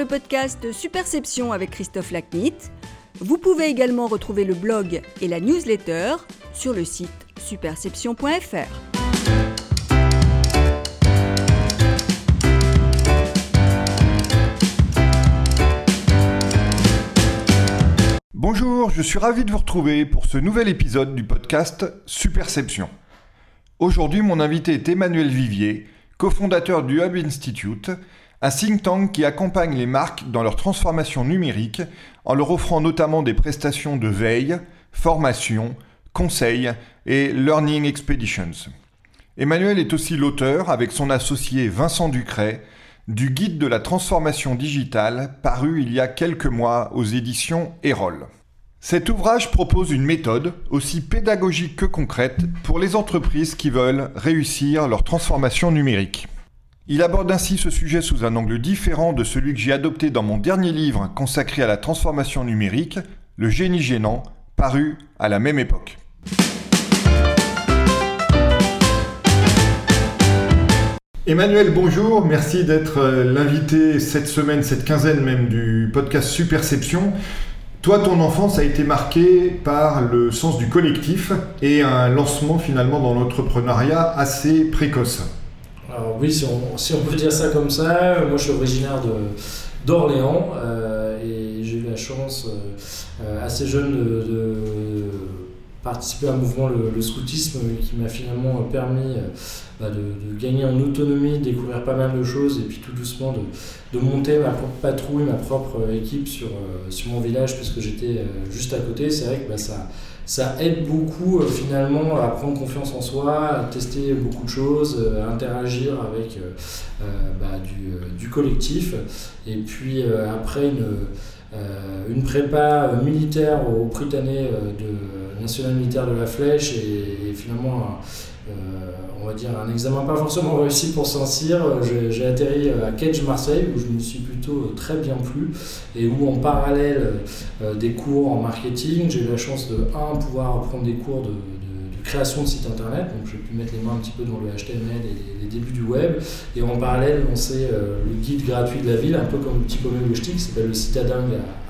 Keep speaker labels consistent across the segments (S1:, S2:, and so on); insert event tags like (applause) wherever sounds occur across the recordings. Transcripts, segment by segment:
S1: le podcast Superception avec Christophe Lacnit. Vous pouvez également retrouver le blog et la newsletter sur le site superception.fr.
S2: Bonjour, je suis ravi de vous retrouver pour ce nouvel épisode du podcast Superception. Aujourd'hui, mon invité est Emmanuel Vivier, cofondateur du Hub Institute, un think tank qui accompagne les marques dans leur transformation numérique en leur offrant notamment des prestations de veille, formation, conseil et learning expeditions. Emmanuel est aussi l'auteur, avec son associé Vincent Ducret, du guide de la transformation digitale paru il y a quelques mois aux éditions Erol. Cet ouvrage propose une méthode aussi pédagogique que concrète pour les entreprises qui veulent réussir leur transformation numérique. Il aborde ainsi ce sujet sous un angle différent de celui que j'ai adopté dans mon dernier livre consacré à la transformation numérique, Le génie gênant, paru à la même époque. Emmanuel, bonjour, merci d'être euh, l'invité cette semaine, cette quinzaine même du podcast Superception. Toi, ton enfance a été marquée par le sens du collectif et un lancement finalement dans l'entrepreneuriat assez précoce.
S3: Alors oui, si on, peut dire ça comme ça, moi je suis originaire d'Orléans euh, et j'ai eu la chance euh, assez jeune de, participer à un mouvement, le, scoutisme, qui m'a finalement permis euh, bah, de, gagner en autonomie, de découvrir pas mal de choses et puis tout doucement de, monter ma propre patrouille, ma propre équipe sur, euh, sur mon village puisque j'étais euh, juste à côté. C'est vrai que bah, ça, ça aide beaucoup finalement à prendre confiance en soi, à tester beaucoup de choses, à interagir avec bah, du, collectif. Et puis après une euh, une prépa euh, militaire au euh, de national militaire de la Flèche et, finalement on va dire un examen pas forcément réussi pour Saint-Cyr. J'ai atterri à Cage Marseille où je me suis plutôt très bien plu et où en parallèle des cours en marketing, j'ai eu la chance de un pouvoir prendre des cours de création de site internet, donc j'ai pu mettre les mains un petit peu dans le HTML et les, débuts du web, et en parallèle lancer euh, le guide gratuit de la ville, un peu comme le petit logistique, qui s'appelle le Citadin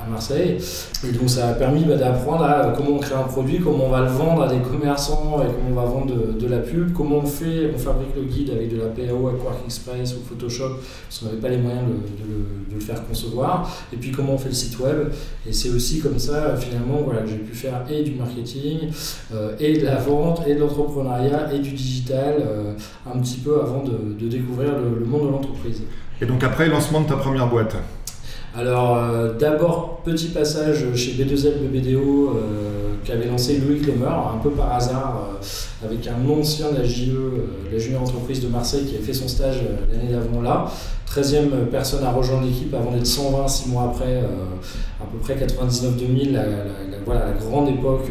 S3: Marseille. Et donc ça a permis bah, d'apprendre à comment on crée un produit, comment on va le vendre à des commerçants et comment on va vendre de, la pub, comment on fait, on fabrique le guide avec de la PAO à Quark Express ou Photoshop, parce qu'on n'avait pas les moyens de, le, faire concevoir, et puis comment on fait le site web. Et c'est aussi comme ça, finalement, voilà, que j'ai pu faire et du marketing, euh, et de la vente, et de l'entrepreneuriat, et du digital, euh, un petit peu avant de, découvrir le monde de l'entreprise.
S2: Et donc après, lancement de ta première boîte
S3: alors, euh, d'abord, petit passage chez B2L BBDO euh, qu'avait lancé Louis Lemer, un peu par hasard, euh, avec un ancien de la JE, la junior entreprise de Marseille, qui avait fait son stage l'année d'avant là. 13e personne à rejoindre l'équipe avant d'être 120 six mois après, à peu près 99-2000, la, voilà, la grande époque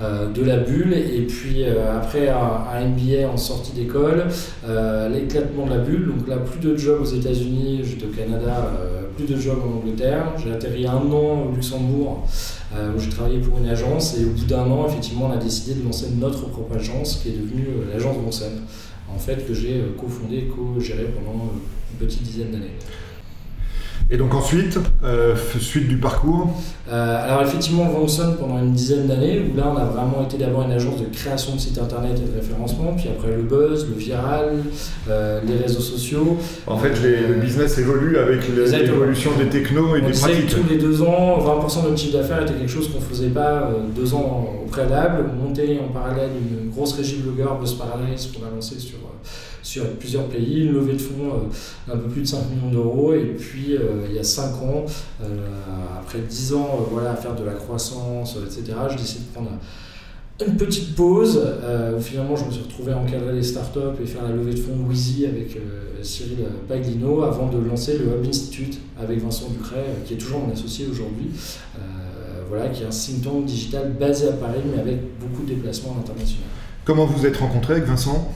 S3: de la bulle. Et puis après un, MBA en sortie d'école, l'éclatement de la bulle. Donc là, plus de jobs aux États-Unis, j'étais au Canada plus de jobs en Angleterre. J'ai atterri un an au Luxembourg euh, où j'ai travaillé pour une agence et au bout d'un an, effectivement, on a décidé de lancer notre propre agence qui est devenue euh, l'agence Bronson, en fait, que j'ai euh, cofondée et co-gérée pendant une petite dizaine d'années.
S2: Et donc ensuite, euh, suite du parcours
S3: euh, Alors effectivement, Vonson pendant une dizaine d'années, où là on a vraiment été d'abord une agence de création de sites internet et de référencement, puis après le buzz, le viral, euh, les réseaux sociaux.
S2: En fait, le business évolue avec l'évolution des technos et des pratiques.
S3: tous les deux ans, 20% de notre chiffre d'affaires était quelque chose qu'on ne faisait pas deux ans au préalable. Monter en parallèle une grosse régie blogueur, Buzz Paradise, qu'on a lancé sur sur plusieurs pays, une levée de fonds euh, d'un peu plus de 5 millions d'euros. Et puis, euh, il y a 5 ans, euh, après 10 ans voilà, à faire de la croissance, etc., je décide de prendre une petite pause où finalement je me suis retrouvé à encadrer les startups et faire la levée de fonds Wheezy avec Cyril Paglino avant de lancer le Hub Institute avec Vincent Ducret qui est toujours mon associé aujourd'hui. voilà, qui est un think tank digital basé à Paris mais avec beaucoup de déplacements internationaux.
S2: Comment vous êtes rencontré avec Vincent?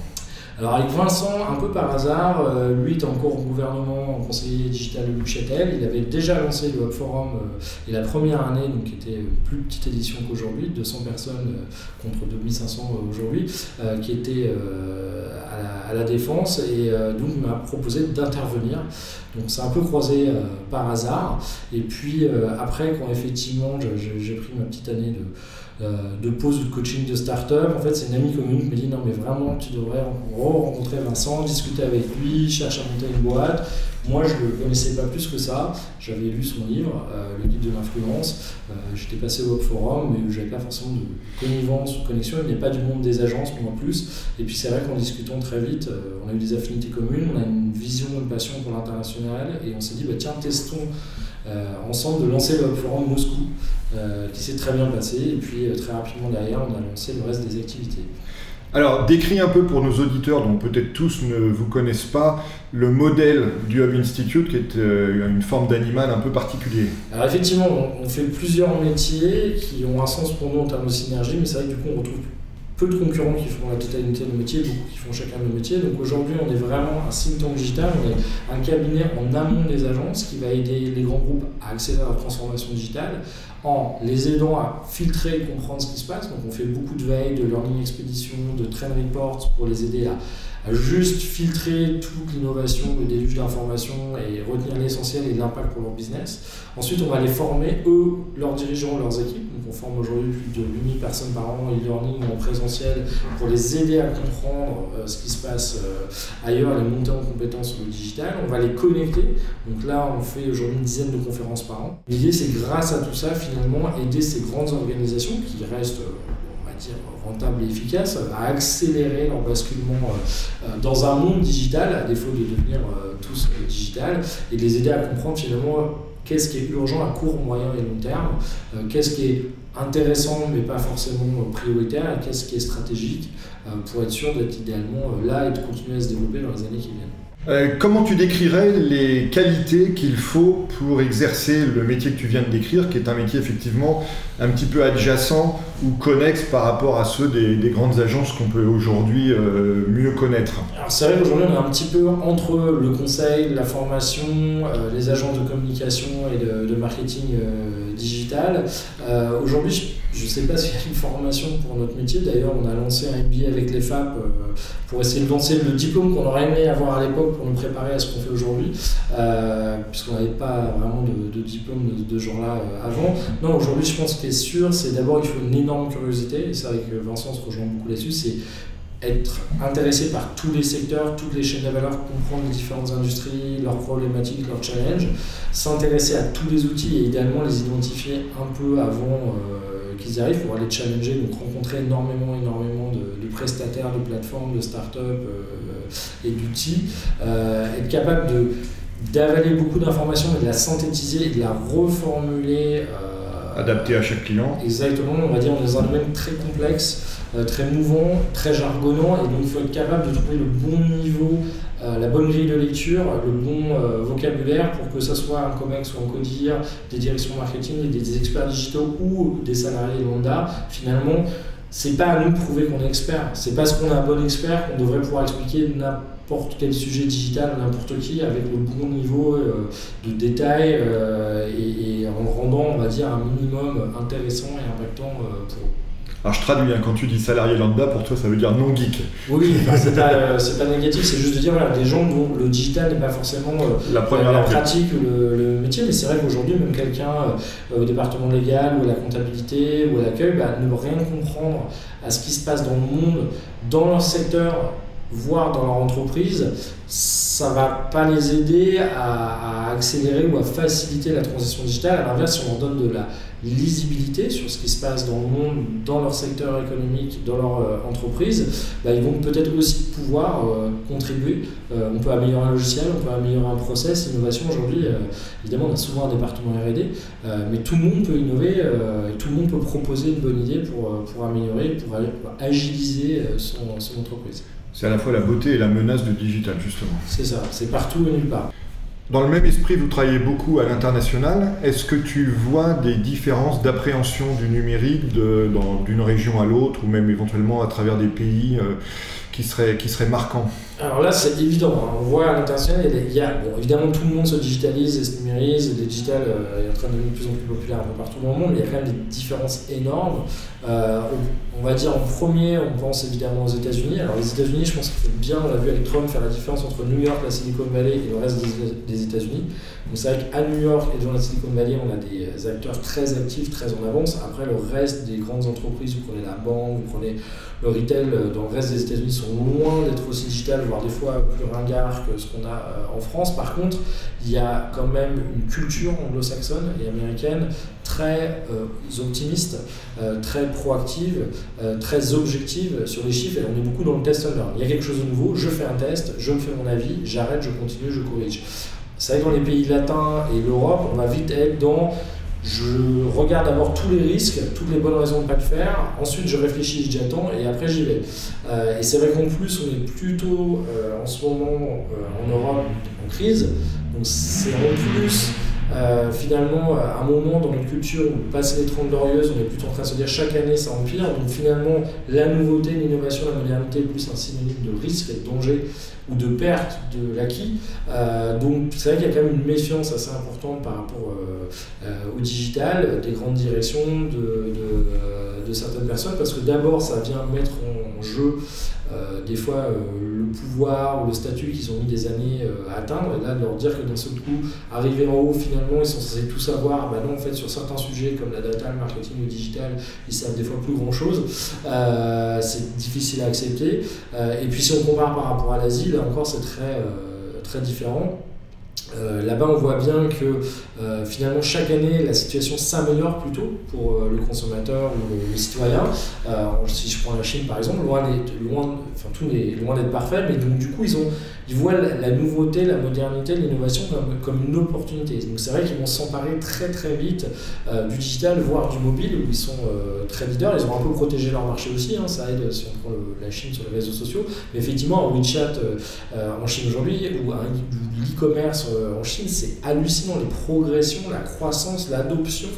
S3: Alors avec Vincent, un peu par hasard, euh, lui était encore au gouvernement en conseiller digital de Châtel. Il avait déjà lancé le Web Forum euh, et la première année, donc qui était plus petite édition qu'aujourd'hui, 200 personnes euh, contre 2500 aujourd'hui, qui était à la, défense et donc m'a proposé d'intervenir. Donc c'est un peu croisé par hasard. Et puis après, quand effectivement j'ai pris ma petite année de pause de coaching de start-up. En fait, c'est une amie commune qui me dit non, mais vraiment, tu devrais rencontrer Vincent, discuter avec lui, chercher à monter une boîte. Moi, je ne le connaissais pas plus que ça. J'avais lu son livre, euh, Le guide de l'influence. Euh, j'étais passé au Web Forum, mais je n'avais pas forcément de connivence ou de connexion. Il n'est pas du monde des agences, moi en plus. Et puis, c'est vrai qu'en discutant très vite, on a eu des affinités communes, on a une vision, une passion pour l'international. Et on s'est dit, bah, tiens, testons ensemble de lancer le Web Forum Moscou. Euh, qui s'est très bien passé. Et puis euh, très rapidement derrière, on a lancé le reste des activités.
S2: Alors, décris un peu pour nos auditeurs, dont peut-être tous ne vous connaissent pas, le modèle du Hub Institute, qui est euh, une forme d'animal un peu particulier.
S3: Alors, effectivement, on, fait plusieurs métiers qui ont un sens pour nous en termes de synergie, mais c'est vrai que du coup, on retrouve peu de concurrents qui font la totalité de nos métiers, beaucoup qui font chacun de nos métiers. Donc aujourd'hui, on est vraiment un think tank digital, on est un cabinet en amont des agences qui va aider les grands groupes à accélérer la transformation digitale en les aidant à filtrer et comprendre ce qui se passe. Donc on fait beaucoup de veille, de learning expedition, de train reports pour les aider à à juste filtrer toute l'innovation, le déluge d'informations et retenir l'essentiel et l'impact pour leur business. Ensuite, on va les former, eux, leurs dirigeants, leurs équipes. Donc, on forme aujourd'hui plus de 8000 personnes par an e-learning en présentiel pour les aider à comprendre euh, ce qui se passe euh, ailleurs, les monter en compétences sur le digital. On va les connecter. Donc là, on fait aujourd'hui une dizaine de conférences par an. L'idée, c'est grâce à tout ça, finalement, aider ces grandes organisations qui restent euh, rentable et efficace, à accélérer leur basculement euh, euh, dans un monde digital, à défaut de devenir euh, tous digital, et de les aider à comprendre finalement qu'est-ce qui est urgent à court, moyen et long terme, qu'est-ce qui est intéressant mais pas forcément prioritaire, et qu'est-ce qui est stratégique, pour être sûr d'être idéalement là et de continuer à se développer dans les années qui viennent.
S2: Euh, comment tu décrirais les qualités qu'il faut pour exercer le métier que tu viens de décrire, qui est un métier effectivement un petit peu adjacent ou connexe par rapport à ceux des, grandes agences qu'on peut aujourd'hui euh, mieux connaître?
S3: Alors c'est vrai qu'aujourd'hui on est un petit peu entre le conseil, la formation, euh, les agences de communication et de, marketing digital. aujourd'hui je ne sais pas (laughs) s'il y a une formation pour notre métier. D'ailleurs, on a lancé un MBA avec les FAP pour essayer de lancer le diplôme qu'on aurait aimé avoir à l'époque pour nous préparer à ce qu'on fait aujourd'hui, euh, puisqu'on n'avait pas vraiment de, diplôme de, ce genre-là euh, avant. Non, aujourd'hui, je pense ce qui est sûr, c'est d'abord il faut une énorme curiosité, et c'est vrai que Vincent se rejoint beaucoup là-dessus, c'est être intéressé par tous les secteurs, toutes les chaînes de valeur, comprendre les différentes industries, leurs problématiques, leurs challenges, s'intéresser à tous les outils et idéalement les identifier un peu avant qu'ils y arrivent, pour aller challenger, donc rencontrer énormément, énormément de, prestataires, de plateformes, de startups euh, et d'outils, euh, être capable de d'avaler beaucoup d'informations, mais de la synthétiser et de la reformuler.
S2: Euh, Adapter à chaque client.
S3: Exactement, on va dire on est dans un domaine très complexe, très mouvant, très jargonnant, et donc il faut être capable de trouver le bon niveau euh, la bonne grille de lecture, le bon euh, vocabulaire pour que ce soit un COMEX ou un CODIR, des directions marketing, des, des experts digitaux ou des salariés lambda, finalement, c'est pas à nous de prouver qu'on est expert. C'est parce qu'on a un bon expert qu'on devrait pouvoir expliquer n'importe quel sujet digital à n'importe qui avec le bon niveau euh, de détail et, et, en rendant, on va dire, un minimum intéressant et impactant pour
S2: alors je traduis, hein, quand tu dis salarié lambda, pour toi ça veut dire non geek.
S3: Oui, c'est pas, euh, pas, négatif, c'est juste de dire voilà, des gens dont le digital n'est pas forcément euh,
S2: la, première la
S3: pratique, le, le, métier, mais c'est vrai qu'aujourd'hui, même quelqu'un euh, au département légal ou à la comptabilité ou à l'accueil, bah, ne rien comprendre à ce qui se passe dans le monde, dans leur secteur, voire dans leur entreprise, ça va pas les aider à, accélérer ou à faciliter la transition digitale. À l'inverse, si on leur donne de la lisibilité sur ce qui se passe dans le monde, dans leur secteur économique, dans leur euh, entreprise, bah, ils vont peut-être aussi pouvoir euh, contribuer. Euh, on peut améliorer un logiciel, on peut améliorer un process. L'innovation aujourd'hui, évidemment, on a souvent un département RD, mais tout le monde peut innover et tout le monde peut proposer une bonne idée pour, pour améliorer, pour, agiliser son, son entreprise.
S2: C'est à la fois la beauté et la menace du digital, justement.
S3: C'est ça, c'est partout et nulle part.
S2: Dans le même esprit, vous travaillez beaucoup à l'international. Est-ce que tu vois des différences d'appréhension du numérique d'une région à l'autre ou même éventuellement à travers des pays euh, qui seraient, qui seraient marquants?
S3: Alors là, c'est évident. Hein. On voit à l'international, il y a, évidemment, tout le monde se digitalise et se numérise. Le digital euh, est en train de devenir de plus en plus populaire un peu partout dans le monde, mais il y a quand même des différences énormes. Euh, on, va dire en premier, on pense évidemment aux États-Unis. Alors les États-Unis, je pense qu'il faut bien, on l'a vu avec Trump, faire la différence entre New York, la Silicon Valley et le reste des, États-Unis. Donc c'est vrai qu'à New York et dans la Silicon Valley, on a des acteurs très actifs, très en avance. Après, le reste des grandes entreprises, vous prenez la banque, vous prenez le retail euh, dans le reste des États-Unis, sont loin d'être aussi digital, voire des fois plus ringard que ce qu'on a euh, en France. Par contre, il y a quand même une culture anglo-saxonne et américaine très euh, optimiste, très proactive, très objective sur les chiffres. Et on est beaucoup dans le test and learn. Il y a quelque chose de nouveau, je fais un test, je me fais mon avis, j'arrête, je continue, je corrige. C'est vrai dans les pays latins et l'Europe, on va vite être dans je regarde d'abord tous les risques, toutes les bonnes raisons de ne pas le faire, ensuite je réfléchis, j'attends et après j'y vais. Euh, et c'est vrai qu'en plus on est plutôt euh, en ce moment euh, en Europe en crise, donc c'est en plus finalement un moment dans notre culture où passer les 30 glorieuses, on est plutôt en train de se dire chaque année ça empire, donc finalement la nouveauté, l'innovation, la modernité plus un synonyme de risque et de danger ou de perte de l'acquis. Euh, donc c'est vrai qu'il y a quand même une méfiance assez importante par rapport euh, euh, au digital, des grandes directions, de, de, certaines personnes, parce que d'abord ça vient mettre en jeu des fois le pouvoir ou le statut qu'ils ont mis des années à atteindre, et là de leur dire que d'un seul coup, arriver en haut, finalement, ils sont censés tout savoir, bah non, en fait, sur certains sujets comme la data, le marketing, le digital, ils savent des fois plus grand chose. c'est difficile à accepter. et puis si on compare par rapport à l'Asie, encore c'est très, euh, très différent. Euh, là-bas, on voit bien que euh, finalement, chaque année, la situation s'améliore plutôt pour le consommateur ou le, citoyen. si je prends la Chine, par exemple, loin tout est loin d'être parfait, mais donc, du coup, ils voient la, nouveauté, la modernité, l'innovation comme, une opportunité. Donc c'est vrai qu'ils vont s'emparer très très vite euh, du digital, voire du mobile, où ils sont euh, très leaders. Ils ont un peu protégé leur marché aussi, hein, ça aide si on prend la Chine sur les réseaux sociaux. Mais effectivement, un WeChat euh, en Chine aujourd'hui, ou l'e-commerce en Chine, c'est hallucinant. Les progressions, la croissance, l'adoption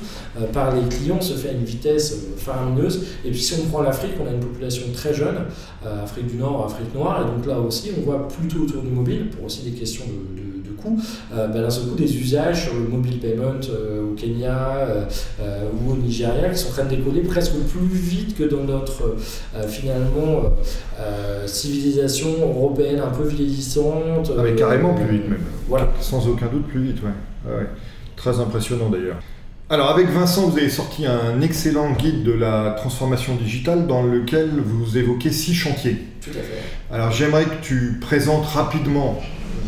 S3: par les clients se fait à une vitesse faramineuse. Et puis si on prend l'Afrique, on a une population très jeune, Afrique du Nord, Afrique noire, et donc là aussi, on voit plutôt autour du mobile, pour aussi des questions de, de, euh, ben, d'un seul coup des usages sur le mobile payment euh, au Kenya euh, ou au Nigeria qui sont en train de décoller presque plus vite que dans notre finalement civilisation européenne un peu vieillissante.
S2: Ah, mais carrément plus vite même. Voilà. Sans aucun doute plus vite, ouais. ouais. Très impressionnant d'ailleurs. Alors avec Vincent, vous avez sorti un excellent guide de la transformation digitale dans lequel vous évoquez six chantiers.
S3: Tout à fait.
S2: Alors j'aimerais que tu présentes rapidement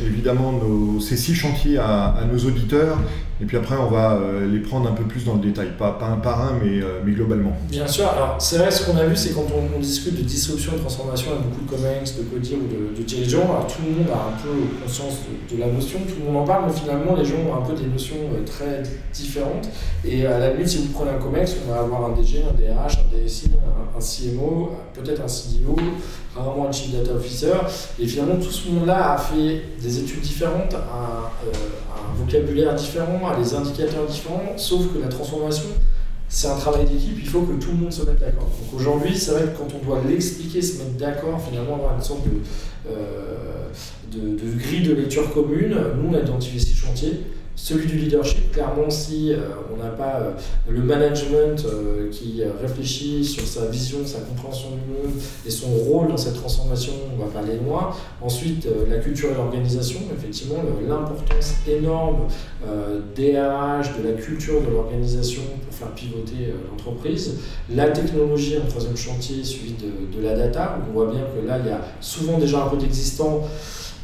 S2: évidemment nos, ces six chantiers à, nos auditeurs. Et puis après, on va euh, les prendre un peu plus dans le détail, pas, un par un, mais, euh, mais globalement.
S3: Bien sûr. Alors, c'est vrai, ce qu'on a vu, c'est quand on, discute de disruption et de transformation avec beaucoup de COMEX, de codir ou de, dirigeants, alors tout le monde a un peu conscience de, la notion, tout le monde en parle, mais finalement, les gens ont un peu des notions euh, très différentes. Et à la limite, si vous prenez un COMEX, on va avoir un DG, un DRH, un DSI, un, CMO, peut-être un CDO, rarement un Chief Data Officer. Et finalement, tout ce monde-là a fait des études différentes, a, euh, vocabulaire différent, a des indicateurs différents, sauf que la transformation, c'est un travail d'équipe, il faut que tout le monde se mette d'accord. Donc aujourd'hui, c'est vrai que quand on doit l'expliquer, se mettre d'accord, finalement avoir une sorte de, euh, de, grille de lecture commune, nous on a identifié ces chantiers, celui du leadership, clairement, si euh, on n'a pas euh, le management euh, qui réfléchit sur sa vision, sa compréhension du monde et son rôle dans cette transformation, on va pas aller loin. Ensuite, la culture et l'organisation, effectivement, l'importance énorme des RH, de la culture de l'organisation pour faire pivoter l'entreprise. La technologie, un troisième chantier, suivi de, de la data, où on voit bien que là, il y a souvent déjà un peu d'existant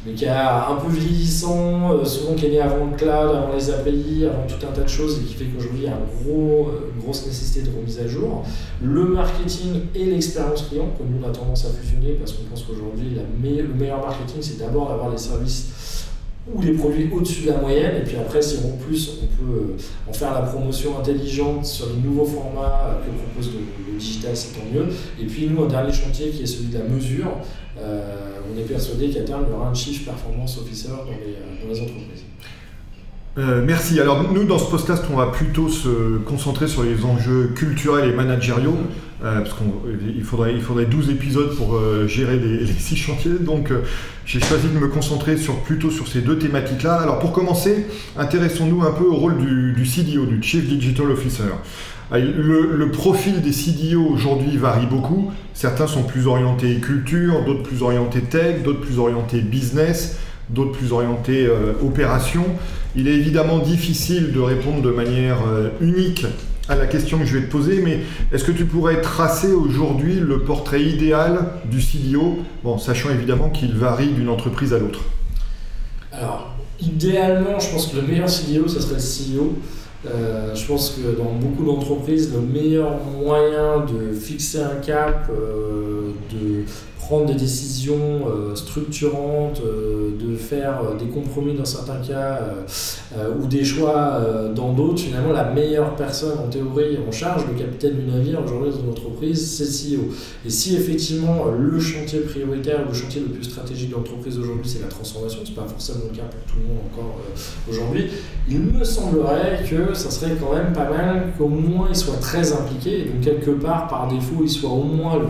S3: mais qui est un peu vieillissant, euh, souvent qui est né avant le cloud, avant les API, avant tout un tas de choses et qui fait qu'aujourd'hui il y a un gros, euh, une grosse nécessité de remise à jour. Le marketing et l'expérience client, comme nous on a tendance à fusionner parce qu'on pense qu'aujourd'hui le meilleur marketing c'est d'abord d'avoir des services ou les produits au-dessus de la moyenne, et puis après, si en plus on peut euh, en faire la promotion intelligente sur les nouveaux formats que propose le, digital, c'est tant mieux. Et puis nous, un dernier chantier qui est celui de la mesure, on est persuadé qu'à terme, il y aura un chief performance officer dans euh, dans les entreprises.
S2: Euh, merci. Alors nous, dans ce podcast, on va plutôt se concentrer sur les enjeux culturels et managériaux, euh, parce qu'il faudrait, il faudrait 12 épisodes pour euh, gérer les, (laughs) six chantiers. Donc j'ai choisi de me concentrer sur, plutôt sur ces deux thématiques-là. Alors pour commencer, intéressons-nous un peu au rôle du, CDO, du Chief Digital Officer. Le, le, profil des CDO aujourd'hui varie beaucoup. Certains sont plus orientés culture, d'autres plus orientés tech, d'autres plus orientés business d'autres plus orientés euh, opération. Il est évidemment difficile de répondre de manière euh, unique à la question que je vais te poser, mais est-ce que tu pourrais tracer aujourd'hui le portrait idéal du CDO, bon, sachant évidemment qu'il varie d'une entreprise à l'autre
S3: Alors, idéalement, je pense que le meilleur CDO, ce serait le CEO. Euh, je pense que dans beaucoup d'entreprises, le meilleur moyen de fixer un cap, de prendre des décisions euh, structurantes, euh, de faire euh, des compromis dans certains cas ou des choix dans d'autres, finalement la meilleure personne en théorie en charge, le capitaine du navire aujourd'hui dans une entreprise, c'est le CEO. Et si effectivement le chantier prioritaire, le chantier le plus stratégique de l'entreprise aujourd'hui, c'est la transformation, c'est pas forcément le cas pour tout le monde encore aujourd'hui, il me semblerait que ça serait quand même pas mal qu'au moins il soit très impliqué, et donc quelque part par défaut il soit au moins le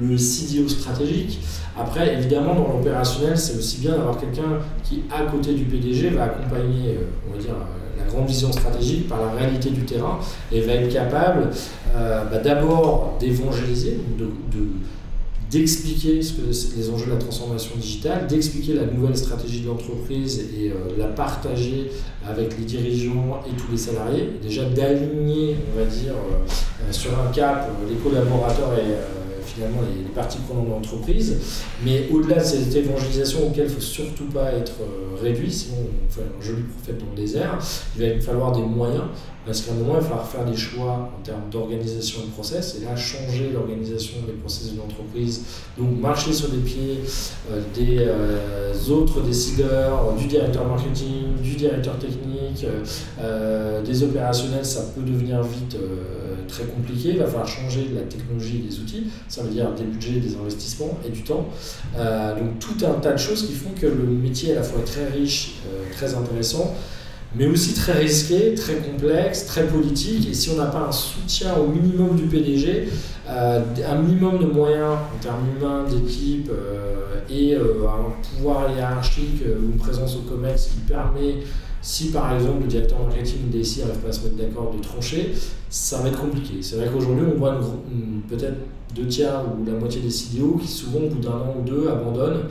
S3: le CDO stratégique. Après, évidemment, dans l'opérationnel, c'est aussi bien d'avoir quelqu'un qui, à côté du PDG, va accompagner, euh, on va dire, euh, la grande vision stratégique par la réalité du terrain et va être capable euh, bah, d'abord d'évangéliser, de, d'expliquer ce que les enjeux de la transformation digitale, d'expliquer la nouvelle stratégie de l'entreprise et la partager avec les dirigeants et tous les salariés, déjà d'aligner, on va dire, sur un cap les collaborateurs et finalement les, parties prenantes de l'entreprise. Mais au-delà de cette évangélisation auquel il ne faut surtout pas être euh, réduit, sinon on fait un joli prophète dans le désert, il va falloir des moyens. Parce qu'à un moment, il va falloir faire des choix en termes d'organisation de process, et là, changer l'organisation des process de l'entreprise, donc marcher sur les pieds euh, des euh, autres décideurs, du directeur marketing, du directeur technique, des opérationnels, ça peut devenir vite très compliqué, il va falloir changer la technologie et les outils, ça veut dire des budgets, des investissements et du temps. Euh, donc tout un tas de choses qui font que le métier à la fois très riche, euh, très intéressant, mais aussi très risqué, très complexe, très politique. Et si on n'a pas un soutien au minimum du PDG, euh, un minimum de moyens en termes humains, d'équipe et un pouvoir hiérarchique une présence au COMEX qui permet si par exemple le directeur marketing ou DSI n'arrive pas à se mettre d'accord de trancher, ça va être compliqué. C'est vrai qu'aujourd'hui, on voit peut-être deux tiers ou la moitié des CDO qui souvent au bout d'un an ou deux abandonnent,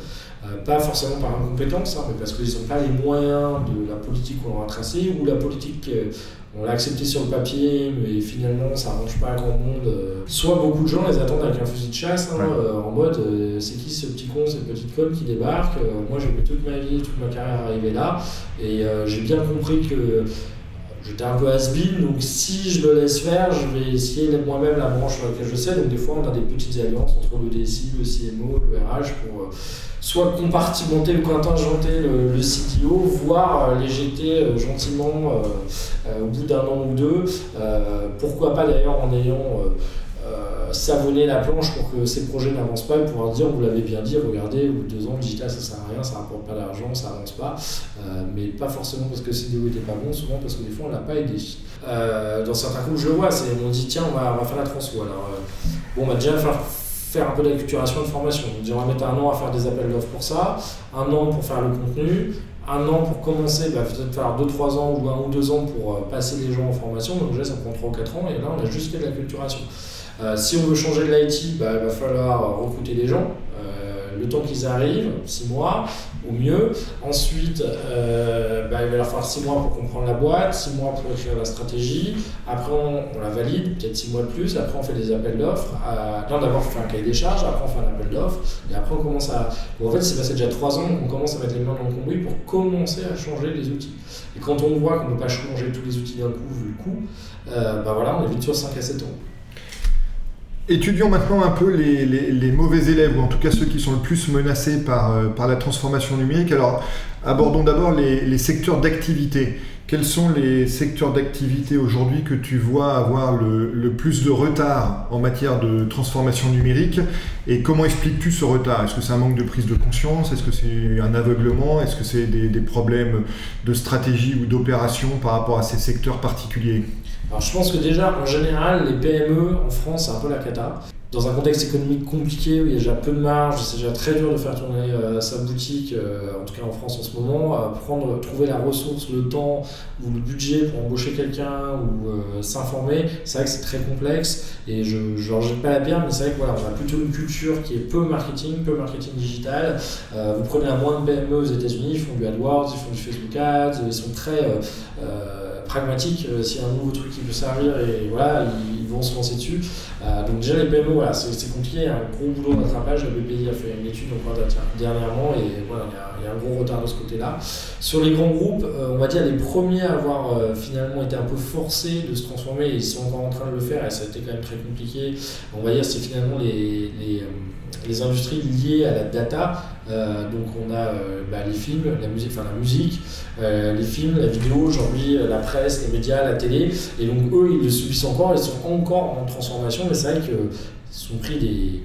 S3: euh, pas forcément par incompétence, hein, mais parce qu'ils n'ont pas les moyens de la politique qu'on leur a tracée ou la politique euh, on l'a accepté sur le papier, mais finalement ça arrange pas grand monde. Soit beaucoup de gens les attendent avec un fusil de chasse, hein, euh, en mode euh, c'est qui ce petit con, cette petite conne qui débarque euh, Moi j'ai mis toute ma vie, toute ma carrière arriver là, et j'ai bien compris que j'étais un peu has donc si je le laisse faire, je vais essayer moi-même la branche sur laquelle je sais. Donc des fois on a des petites alliances entre le DSI, le CMO, le RH pour soit compartimenter ou contingenter le, le CTO, voire euh, les jeter euh, gentiment euh, au bout d'un an ou deux. pourquoi pas d'ailleurs en ayant savonné la planche pour que ces projets n'avancent pas et pouvoir dire, vous l'avez bien dit, regardez, au bout de deux ans, le digital ça sert à rien, ça rapporte pas d'argent, ça avance pas, mais pas forcément parce que le CDO était pas bon, souvent parce que des fois on l'a pas aidé. dans certains coups, je le vois, c'est on dit tiens, on va, faire la transfo. Alors, bon, on va déjà faire faire un peu d'acculturation de formation. on va mettre un an à faire des appels d'offres pour ça, un an pour faire le contenu, un an pour commencer, bah, peut-être faire 2-3 ans ou 1 ou 2 ans pour euh, passer les gens en formation. Donc déjà, ça prend 3 ou 4 ans et là, on a juste fait de l'acculturation. Euh, si on veut changer de l'IT, bah, il va falloir recruter des gens. Euh, le temps qu'ils arrivent, 6 mois au mieux. Ensuite, euh, bah, il va leur falloir 6 mois pour comprendre la boîte, 6 mois pour écrire la stratégie. Après, on, la valide, peut-être 6 mois de plus. Après, on fait des appels d'offres. d'abord, on fait un cahier des charges. Après, on fait un appel d'offres. Et après, on commence à. en fait, c'est passé déjà 3 ans qu'on commence à mettre les mains dans le cambouis pour commencer à changer les outils. Et quand on voit qu'on ne peut pas changer tous les outils d'un coup, vu le coût, bah voilà, on est vite sur 5 à 7 ans.
S2: Étudions maintenant un peu les, mauvais élèves, ou en tout cas ceux qui sont le plus menacés par, euh, la transformation numérique. Alors, abordons d'abord les, secteurs d'activité. quels sont les secteurs d'activité aujourd'hui que tu vois avoir le, plus de retard en matière de transformation numérique? Et comment expliques-tu ce retard? Est-ce que c'est un manque de prise de conscience? Est-ce que c'est un aveuglement? Est-ce que c'est des problèmes de stratégie ou d'opération par rapport à ces secteurs particuliers?
S3: Alors je pense que déjà, en général, les PME en France, c'est un peu la cata dans un contexte économique compliqué où il y a déjà peu de marge, c'est déjà très dur de faire tourner euh, sa boutique, euh, en tout cas en France en ce moment, euh, prendre, trouver la ressource, le temps ou le budget pour embaucher quelqu'un ou s'informer, c'est vrai que c'est très complexe et je ne rejette pas la bière, mais c'est vrai que voilà, a plutôt une culture qui est peu marketing, peu marketing digital. vous prenez moins de PME aux États-Unis, ils font du AdWords, ils font du Facebook Ads, ils sont très pragmatiques. S'il y a un nouveau truc qui peut servir, et voilà, ils, vont se lancer dessus. donc déjà les PME, voilà, c'est compliqué, il y a un gros boulot d'attrapage. La BPI a fait une étude encore dernièrement et voilà, il y, a, un gros retard de ce côté-là. Sur les grands groupes, euh, on va dire les premiers à avoir euh, finalement été un peu forcés de se transformer, ils sont encore en train de le faire et ça a été quand même très compliqué. On va dire c'est finalement les, euh, les, industries liées à la data. Donc on a bah, les films, la musique, enfin la musique, les films, la vidéo, aujourd'hui la presse, les médias, la télé. Et donc eux, ils le subissent encore, ils sont encore en transformation, mais c'est vrai que sont pris des,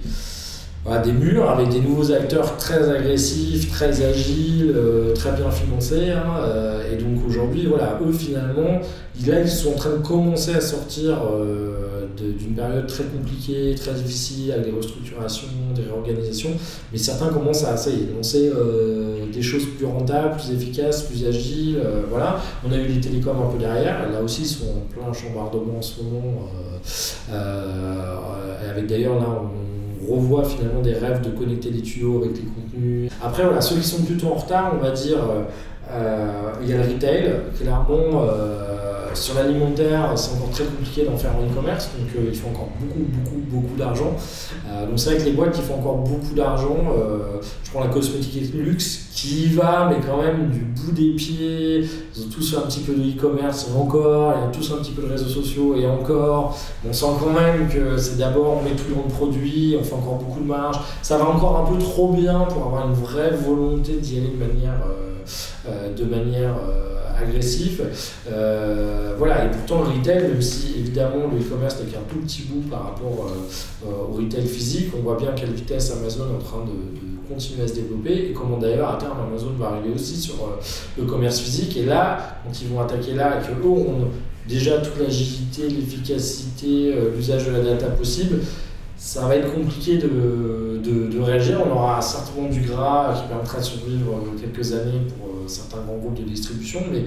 S3: des murs avec des nouveaux acteurs très agressifs, très agiles, euh, très bien financés. Hein, euh, et donc aujourd'hui, voilà, eux finalement, là, ils sont en train de commencer à sortir euh, d'une période très compliquée, très difficile, avec des restructurations, des réorganisations. Mais certains commencent à, y est, lancer des choses plus rentables, plus efficaces, plus agiles. voilà. On a eu les télécoms un peu derrière. Là aussi, ils sont en plein chambardement en ce moment. avec d'ailleurs, là, on revoit finalement des rêves de connecter des tuyaux avec les contenus. Après, voilà, ceux qui sont plutôt en retard, on va dire, euh, euh, il y a le retail, clairement. Euh, sur l'alimentaire, c'est encore très compliqué d'en faire en e-commerce, donc il faut encore beaucoup, beaucoup, beaucoup d'argent. donc c'est vrai que les boîtes qui font encore beaucoup d'argent, je prends la cosmétique luxe, qui y va, mais quand même du bout des pieds. Ils ont tous fait un petit peu de e-commerce encore, ils ont tous un petit peu de réseaux sociaux et encore. On sent quand même que c'est d'abord on met tout le produit, on fait encore beaucoup de marge. Ça va encore un peu trop bien pour avoir une vraie volonté d'y aller de manière, euh, euh, de manière euh, agressive. voilà, et pourtant le retail, même si évidemment le e-commerce n'est qu'un tout petit bout par rapport au retail physique, on voit bien quelle vitesse Amazon est en train de continuer à se développer et comment d'ailleurs à terme Amazon va arriver aussi sur euh, le commerce physique. Et là, quand ils vont attaquer là et que eux ont déjà toute l'agilité, l'efficacité, euh, l'usage de la data possible, ça va être compliqué de, de, réagir. On aura certainement du gras qui permettra de survivre euh, quelques années pour certains grands groupes de distribution, mais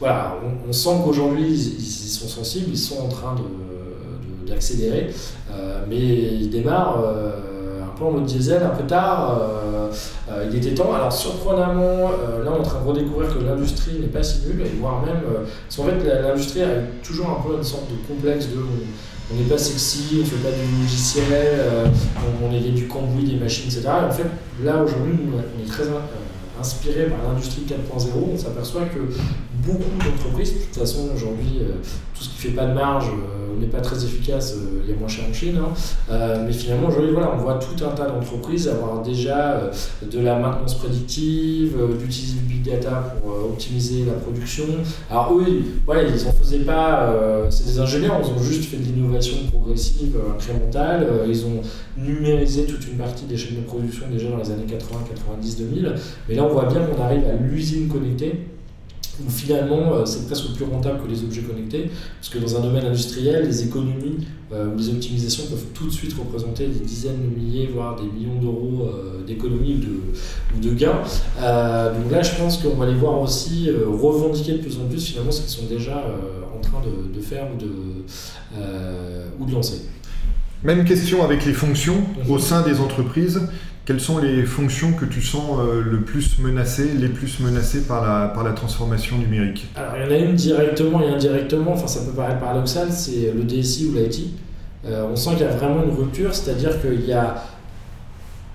S3: voilà, on, sent qu'aujourd'hui ils, sont sensibles, ils sont en train d'accélérer, de, mais ils démarrent peu en mode diesel, un peu tard. Euh, euh, il était temps. Alors, surprenamment, euh, là, on est en train de redécouvrir que l'industrie n'est pas si nulle, et voire même. parce qu'en fait, l'industrie a toujours un peu une sorte de complexe de. On n'est pas sexy, on fait pas du logiciel, on, est du cambouis, des machines, etc. Et en fait, là, aujourd'hui, on est très inspiré par l'industrie 4.0. On s'aperçoit que beaucoup d'entreprises, de toute façon, aujourd'hui, tout ce qui fait pas de marge, n'est pas très efficace, euh, il y a moins cher en Chine. Hein. Euh, mais finalement, aujourd'hui, voilà, on voit tout un tas d'entreprises avoir déjà euh, de la maintenance prédictive, d'utiliser du big data pour optimiser la production. Alors eux, voilà, ils n'en faisaient pas, c'est des ingénieurs, ils ont juste fait de l'innovation progressive, incrémentale, ils ont numérisé toute une partie des chaînes de production déjà dans les années 80, 90, 2000. Mais là, on voit bien qu'on arrive à l'usine connectée où finalement euh, c'est presque plus rentable que les objets connectés, parce que dans un domaine industriel, les économies euh, ou les optimisations peuvent tout de suite représenter des dizaines de milliers, voire des millions d'euros euh, d'économies ou de, de, gains. donc là, je pense qu'on va les voir aussi revendiquer de plus en plus finalement ce qu'ils sont déjà en train de, faire ou de, ou de lancer.
S2: Même question avec les fonctions au sein des entreprises. Quelles sont les fonctions que tu sens euh, le plus menacées, les plus menacées par la, par la transformation numérique?
S3: Alors, il y en a une directement et indirectement, enfin ça peut paraître paradoxal, c'est le DSI ou l'IT. Euh, on sent qu'il y a vraiment une rupture, c'est-à-dire qu'il y a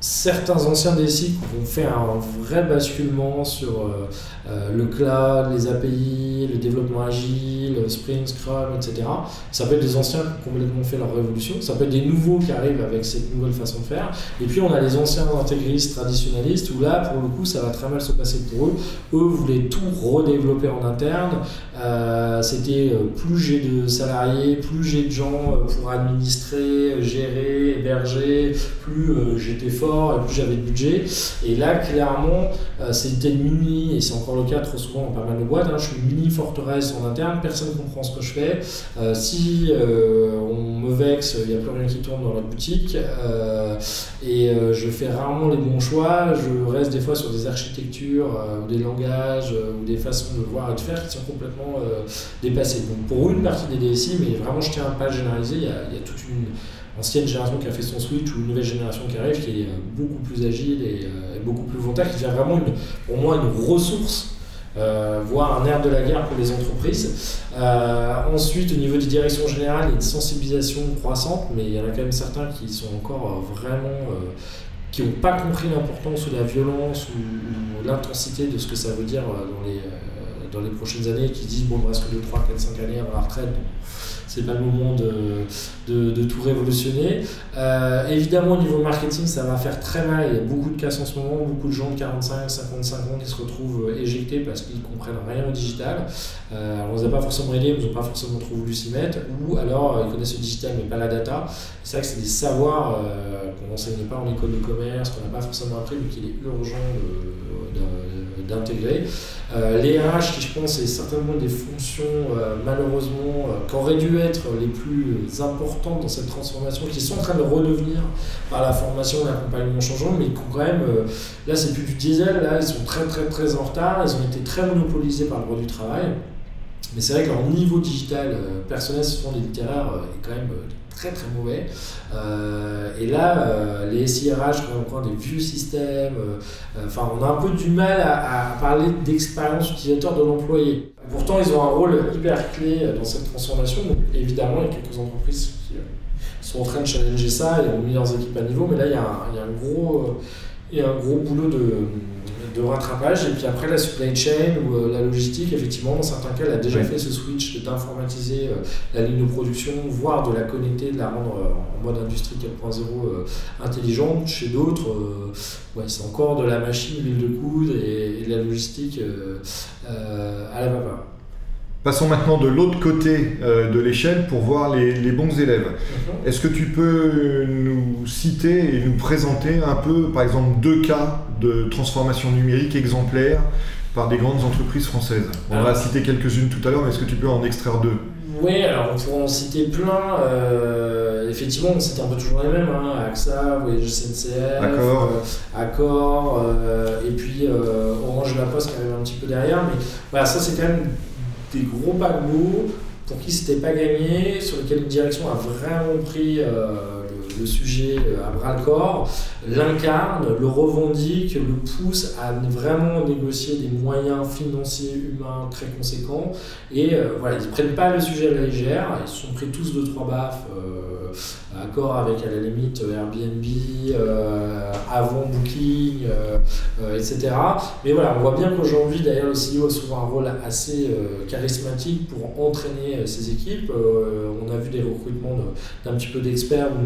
S3: certains anciens DSI ont fait un vrai basculement sur euh, euh, le cloud, les API, le développement agile, Sprint, Scrum, etc. Ça peut être des anciens qui ont complètement fait leur révolution, ça peut être des nouveaux qui arrivent avec cette nouvelle façon de faire, et puis on a les anciens intégristes, traditionnalistes, où là, pour le coup, ça va très mal se passer pour eux. Eux voulaient tout redévelopper en interne, euh, c'était plus j'ai de salariés, plus j'ai de gens pour administrer, gérer, héberger, plus j'étais fort et plus j'avais de budget. Et là, clairement, euh, c'était mini, et c'est encore le cas trop souvent dans pas mal de boîtes, hein, je suis une mini forteresse en interne, personne ne comprend ce que je fais. Euh, si euh, on me vexe, il n'y a plus rien qui tourne dans la boutique, et je fais rarement les bons choix, je reste des fois sur des architectures, ou des langages, ou des façons de voir et de faire qui sont complètement dépassées. Donc pour une partie des DSI, mais vraiment je tiens à pas généraliser, il y il y a toute une ancienne génération qui a fait son switch ou une nouvelle génération qui arrive qui est euh, beaucoup plus agile euh, et, beaucoup plus volontaire, qui devient vraiment pour moi une ressource, euh, voire un air de la guerre pour les entreprises. ensuite, au niveau des directions générales, il y a une sensibilisation croissante, mais il y en a quand même certains qui sont encore vraiment qui n'ont pas compris l'importance ou la violence ou, l'intensité de ce que ça veut dire dans les, dans les prochaines années, qui disent bon, il reste que 2, 3, 4, 5 années à la retraite c'est pas le moment de, de, tout révolutionner. Euh, évidemment, au niveau marketing, ça va faire très mal. Il y a beaucoup de cas en ce moment, beaucoup de gens de 45, 55 ans qui se retrouvent euh, éjectés parce qu'ils comprennent rien au digital. Euh, alors, on ne les a pas forcément aidés, ils n'ont pas forcément trop voulu s'y mettre, ou alors ils connaissent le digital mais pas la data. C'est vrai que c'est des savoirs qu'on n'enseigne pas en école de commerce, qu'on n'a pas forcément appris, mais qu'il est urgent d'intégrer. Euh, les RH, qui je pense, est certainement des fonctions, euh, malheureusement, euh, qui auraient dû être les plus importantes dans cette transformation, qui sont en train de redevenir par la formation et l'accompagnement changeant, mais quand même, là, c'est plus du diesel, là, ils sont très, très, très en retard, ils ont été très monopolisés par le droit du travail. Mais c'est vrai que leur niveau digital personnel, souvent les littéraires, est quand même très très mauvais. Euh, et là, euh, les SIRH ont encore des vieux systèmes. Euh, enfin, on a un peu du mal à, parler d'expérience utilisateur de l'employé. Pourtant, ils ont un rôle hyper clé dans cette transformation. Évidemment, il y a quelques entreprises qui sont en train de challenger ça et ont mis leurs équipes à niveau. Mais là, il y a un gros, il y a un gros boulot de de rattrapage. Et puis après, la supply chain ou euh, la logistique, effectivement, dans certains cas, elle a déjà fait ce switch d'informatiser euh, la ligne de production, voire de la connecter, de la rendre euh, en mode industrie 4.0 intelligente. Chez d'autres, ouais, c'est encore de la machine, l'huile de coudre et, de la logistique à la vapeur.
S2: Passons maintenant de l'autre côté euh, de l'échelle pour voir les, bons élèves. Mhm. Est-ce que tu peux nous citer et nous présenter un peu, par exemple, deux cas de transformation numérique exemplaires par des grandes entreprises françaises? On va citer quelques-unes tout à l'heure, mais est-ce que tu peux en extraire deux?
S3: Oui, alors on pourrait en citer plein. Euh, effectivement, c'était un peu toujours les mêmes. Hein. AXA, Voyage SNCF, Accor, euh, et puis Orange La Poste qui arrive un petit peu derrière. Mais voilà, ça c'est quand même des gros paquebots pour qui c'était pas gagné, sur lesquels une direction a vraiment pris euh, le, sujet euh, à bras le corps, l'incarne, le revendique, le pousse à vraiment négocier des moyens financiers, humains très conséquents. Et euh, voilà, ils ne prennent pas le sujet à la légère, ils se sont pris tous deux, trois baffes accord avec à la limite Airbnb, euh, avant Booking, euh, euh, etc. Mais voilà, on voit bien qu'aujourd'hui, d'ailleurs, le CEO a souvent un rôle assez charismatique pour entraîner ses équipes. on a vu des recrutements d'un petit peu d'experts ou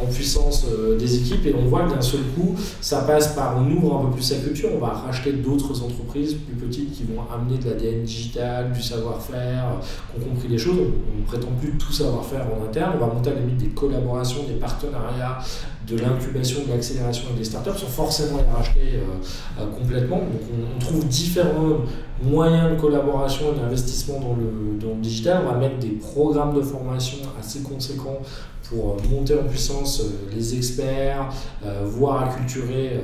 S3: en puissance des équipes et on voit que d'un seul coup, ça passe par on ouvre un peu plus sa culture, on va racheter d'autres entreprises plus petites qui vont amener de l'ADN digital, du savoir-faire, qui ont compris des choses. On ne prétend plus tout savoir faire en interne, on va monter à la limite des collaborations, des partenariats, de l'incubation, de l'accélération avec des startups sont forcément rachetés euh, euh, complètement. Donc on, trouve différents moyens de collaboration et d'investissement dans le, dans le digital. On va mettre des programmes de formation assez conséquents pour euh, monter en puissance les experts, voire acculturer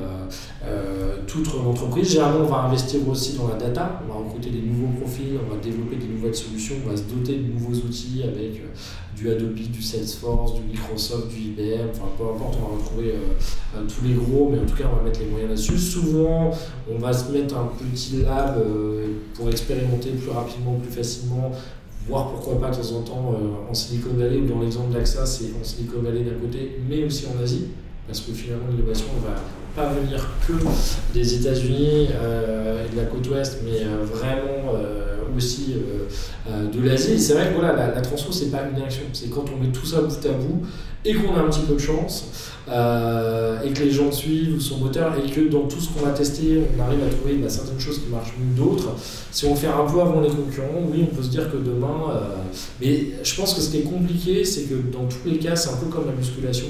S3: toute l'entreprise. Généralement, on va investir aussi dans la data, on va recruter des nouveaux profils, on va développer des nouvelles solutions, on va se doter de nouveaux outils avec du Adobe, du Salesforce, du Microsoft, du IBM, enfin peu importe, on va retrouver euh, euh, tous les gros, mais en tout cas on va mettre les moyens là-dessus. Souvent, on va se mettre un petit lab euh, pour expérimenter plus rapidement, plus facilement, voir pourquoi pas de temps en temps en Silicon Valley, ou dans l'exemple d'AXA, c'est en Silicon Valley d'un côté, mais aussi en Asie parce que finalement l'innovation ne va pas venir que des États-Unis et de la côte ouest, mais vraiment aussi de l'Asie. C'est vrai que voilà, la, la transfo, c'est pas une action, c'est quand on met tout ça bout à bout et qu'on a un petit peu de chance euh, et que les gens suivent son moteur et que dans tout ce qu'on va tester, on arrive à trouver bah, certaines choses qui marchent mieux que d'autres. Si on fait un peu avant les concurrents, oui, on peut se dire que demain. Euh, mais je pense que ce qui est compliqué, c'est que dans tous les cas, c'est un peu comme la musculation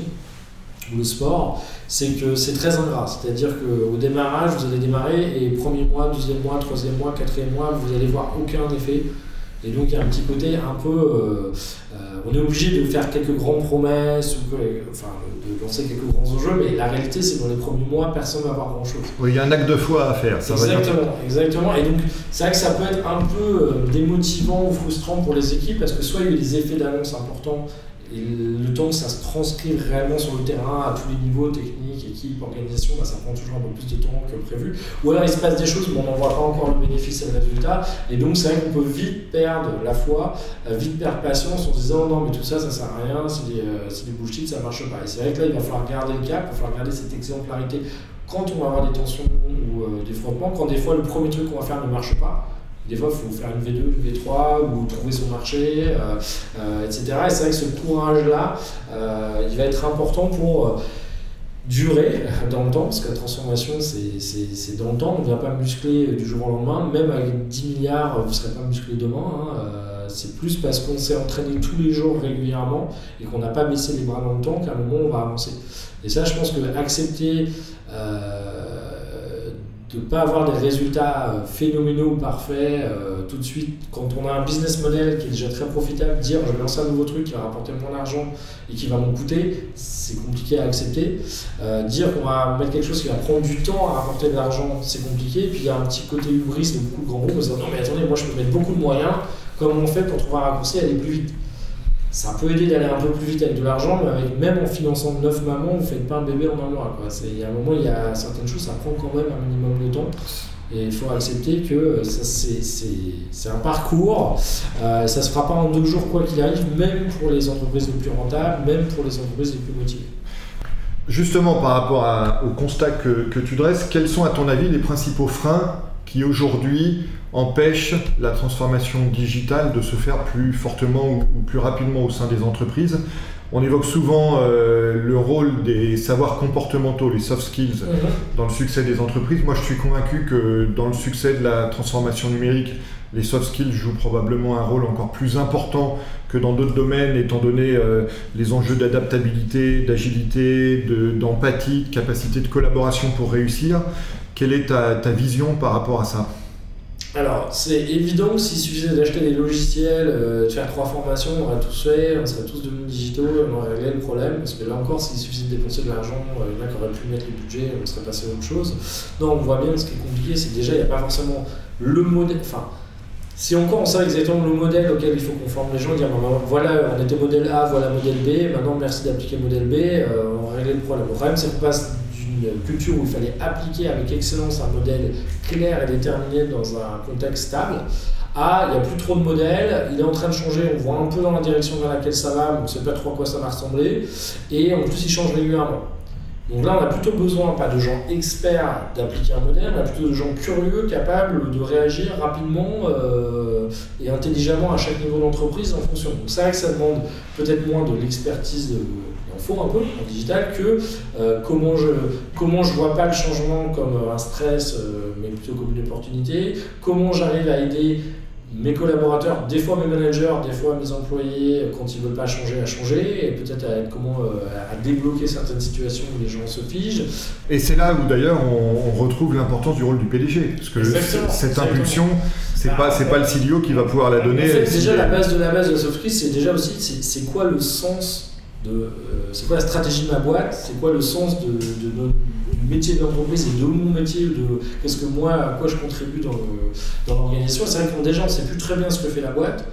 S3: ou le sport, c'est que c'est très ingrat. C'est-à-dire qu'au démarrage, vous allez démarrer et premier mois, deuxième mois, troisième mois, quatrième mois, vous allez voir aucun effet. Et donc il y a un petit côté un peu. Euh, on est obligé de faire quelques grandes promesses, ou, enfin de lancer quelques grands enjeux, mais la réalité c'est que dans les premiers mois, personne ne va avoir grand chose.
S2: Oui, il y a un acte de foi à faire.
S3: Ça exactement, exactement. Et donc c'est vrai que ça peut être un peu euh, démotivant ou frustrant pour les équipes parce que soit il y a des effets d'annonce importants et le temps que ça se transcrive réellement sur le terrain à tous les niveaux, techniques, équipe, organisation, bah, ça prend toujours un peu plus de temps que prévu. Ou alors il se passe des choses, mais on n'en voit pas encore le bénéfice et le résultat. Et donc c'est vrai qu'on peut vite perdre la foi, euh, vite perdre patience en se disant non mais tout ça, ça sert à rien, c'est des, euh, des bullshit, ça marche pas. Et c'est vrai que là il va falloir garder le cap, il va falloir garder cette exemplarité quand on va avoir des tensions ou euh, des frottements, quand des fois le premier truc qu'on va faire ne marche pas des fois, il faut faire une V2, une V3 ou trouver son marché, euh, euh, etc. Et c'est vrai que ce courage-là, euh, il va être important pour durer dans le temps, parce que la transformation, c'est dans le temps. On ne vient pas muscler du jour au lendemain. Même avec 10 milliards, vous ne serez pas musclé demain. Hein. c'est plus parce qu'on s'est entraîné tous les jours régulièrement et qu'on n'a pas baissé les bras dans le temps qu'à un moment, on va avancer. Et ça, je pense que accepter de ne pas avoir des résultats euh, phénoménaux parfaits euh, tout de suite. Quand on a un business model qui est déjà très profitable, dire je vais lancer un nouveau truc qui va rapporter moins d'argent et qui va m'en coûter, c'est compliqué à accepter. Euh, dire qu'on va mettre quelque chose qui va prendre du temps à rapporter de l'argent, c'est compliqué. Et puis il y a un petit côté hubris de beaucoup de grands groupes, dire non mais attendez, moi je peux mettre beaucoup de moyens, comment on fait pour trouver un raccourci et aller plus vite? Ça peut aider d'aller un peu plus vite avec de l'argent, mais même en finançant neuf mamans, vous ne faites pas un bébé en un mois. Il y a un moment, il y a certaines choses, ça prend quand même un minimum de temps. Et il faut accepter que c'est un parcours, euh, ça ne se fera pas en deux jours quoi qu'il arrive, même pour les entreprises les plus rentables, même pour les entreprises les plus motivées.
S2: Justement, par rapport au constat que, que tu dresses, quels sont à ton avis les principaux freins qui aujourd'hui empêche la transformation digitale de se faire plus fortement ou, plus rapidement au sein des entreprises. On évoque souvent euh, le rôle des savoirs comportementaux, les soft skills, mhm. dans le succès des entreprises. Moi, je suis convaincu que dans le succès de la transformation numérique, les soft skills jouent probablement un rôle encore plus important que dans d'autres domaines, étant donné euh, les enjeux d'adaptabilité, d'agilité, d'empathie, de, capacité de collaboration pour réussir. Quelle est ta vision par rapport à ça?
S3: Alors, c'est évident que s'il suffisait d'acheter des logiciels, euh, de faire trois formations, on aurait tous fait, on serait tous devenus digitaux, on aurait réglé le problème. Parce que là encore, s'il suffisait de dépenser de l'argent, euh, il y en a qui auraient pu mettre les budgets, on serait passé à autre chose. Non, on voit bien ce qui est compliqué, c'est déjà, il n'y a pas forcément le modèle. Enfin, si encore on sait exactement le modèle auquel il faut qu'on forme les gens, dire voilà, on était modèle A, voilà modèle B, maintenant merci d'appliquer le modèle B, euh, on régler le problème. Le problème, c'est qu'on passe culture où il fallait appliquer avec excellence un modèle clair et déterminé dans un contexte stable, à il n'y a plus trop de modèles, il est en train de changer, on voit un peu dans la direction vers laquelle ça va, mais on ne sait pas trop à quoi ça va ressembler, et en plus il change régulièrement. Donc là, on a plutôt besoin, pas de gens experts d'appliquer un modèle, mais plutôt de gens curieux, capables de réagir rapidement euh, et intelligemment à chaque niveau d'entreprise en fonction. Donc c'est vrai que ça demande peut-être moins de l'expertise de un peu en digital que euh, comment je comment je vois pas le changement comme un stress euh, mais plutôt comme une opportunité comment j'arrive à aider mes collaborateurs, des fois mes managers, des fois mes employés, quand ils veulent pas changer, à changer, et peut-être à comment euh, à débloquer certaines situations où les gens se figent.
S2: Et c'est là où d'ailleurs on, retrouve l'importance du rôle du PDG, parce que cette impulsion, c'est pas c'est pas le CDO qui va pouvoir la donner.
S3: déjà la base de la base de la soft c'est déjà aussi c'est quoi le sens de euh, c'est quoi la stratégie de ma boîte, c'est quoi le sens de, du métier de l'entreprise et de mon métier, de qu'est-ce que moi, à quoi je contribue dans, l'organisation? C'est vrai que déjà, on ne sait plus très bien ce que fait la boîte.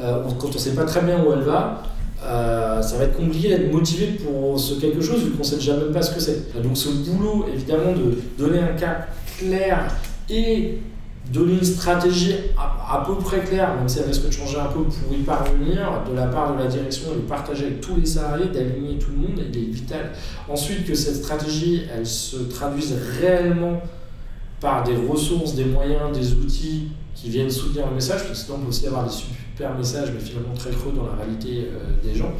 S3: Euh, quand on ne sait pas très bien où elle va, euh, ça va être compliqué d'être motivé pour ce quelque chose vu qu'on ne sait déjà même pas ce que c'est. Donc ce boulot, évidemment, de donner un cap clair et donner une stratégie à peu près claire, même si elle risque de changer un peu pour y parvenir, de la part de la direction et de partager avec tous les salariés, d'aligner tout le monde, il est vital. Ensuite, que cette stratégie, elle se traduise réellement par des ressources, des moyens, des outils qui viennent soutenir le message, parce que sinon on peut aussi avoir des super messages, mais finalement très creux dans la réalité euh, des gens,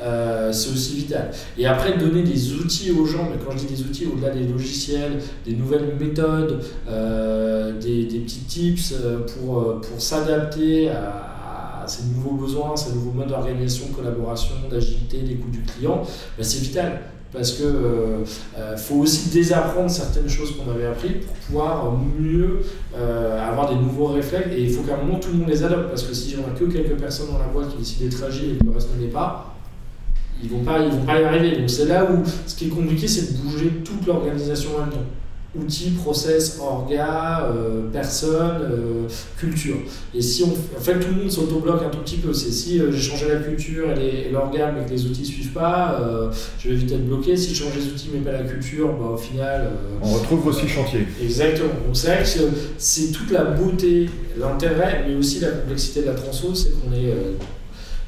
S3: euh, c'est aussi vital. Et après, donner des outils aux gens, mais quand je dis des outils, au-delà des logiciels, des nouvelles méthodes, euh, des, des, petits tips pour, pour s'adapter à, ces nouveaux besoins, ces nouveaux modes d'organisation, collaboration, d'agilité, des coûts du client, ben c'est vital parce que euh, euh, faut aussi désapprendre certaines choses qu'on avait appris pour pouvoir mieux euh, avoir des nouveaux réflexes. Et il faut qu'à un moment tout le monde les adopte. Parce que si on a que quelques personnes dans la boîte qui décident d'être agiles et que le reste ne l'est pas ils vont pas ils vont pas y arriver. Donc c'est là où ce qui est compliqué c'est de bouger toute l'organisation en même temps outils, process, orga, euh, personne, euh, culture. Et si on, en fait, tout le monde s'autobloque un tout petit peu. C'est si euh, j'ai changé la culture et l'orga, mais que les outils suivent pas, je vais vite être bloqué. Si je change les outils mais pas la culture, bah, au final.
S2: on retrouve aussi chantier.
S3: Exactement. Donc c'est vrai que c'est toute la beauté, l'intérêt, mais aussi la complexité de la transfo, c'est qu'on est.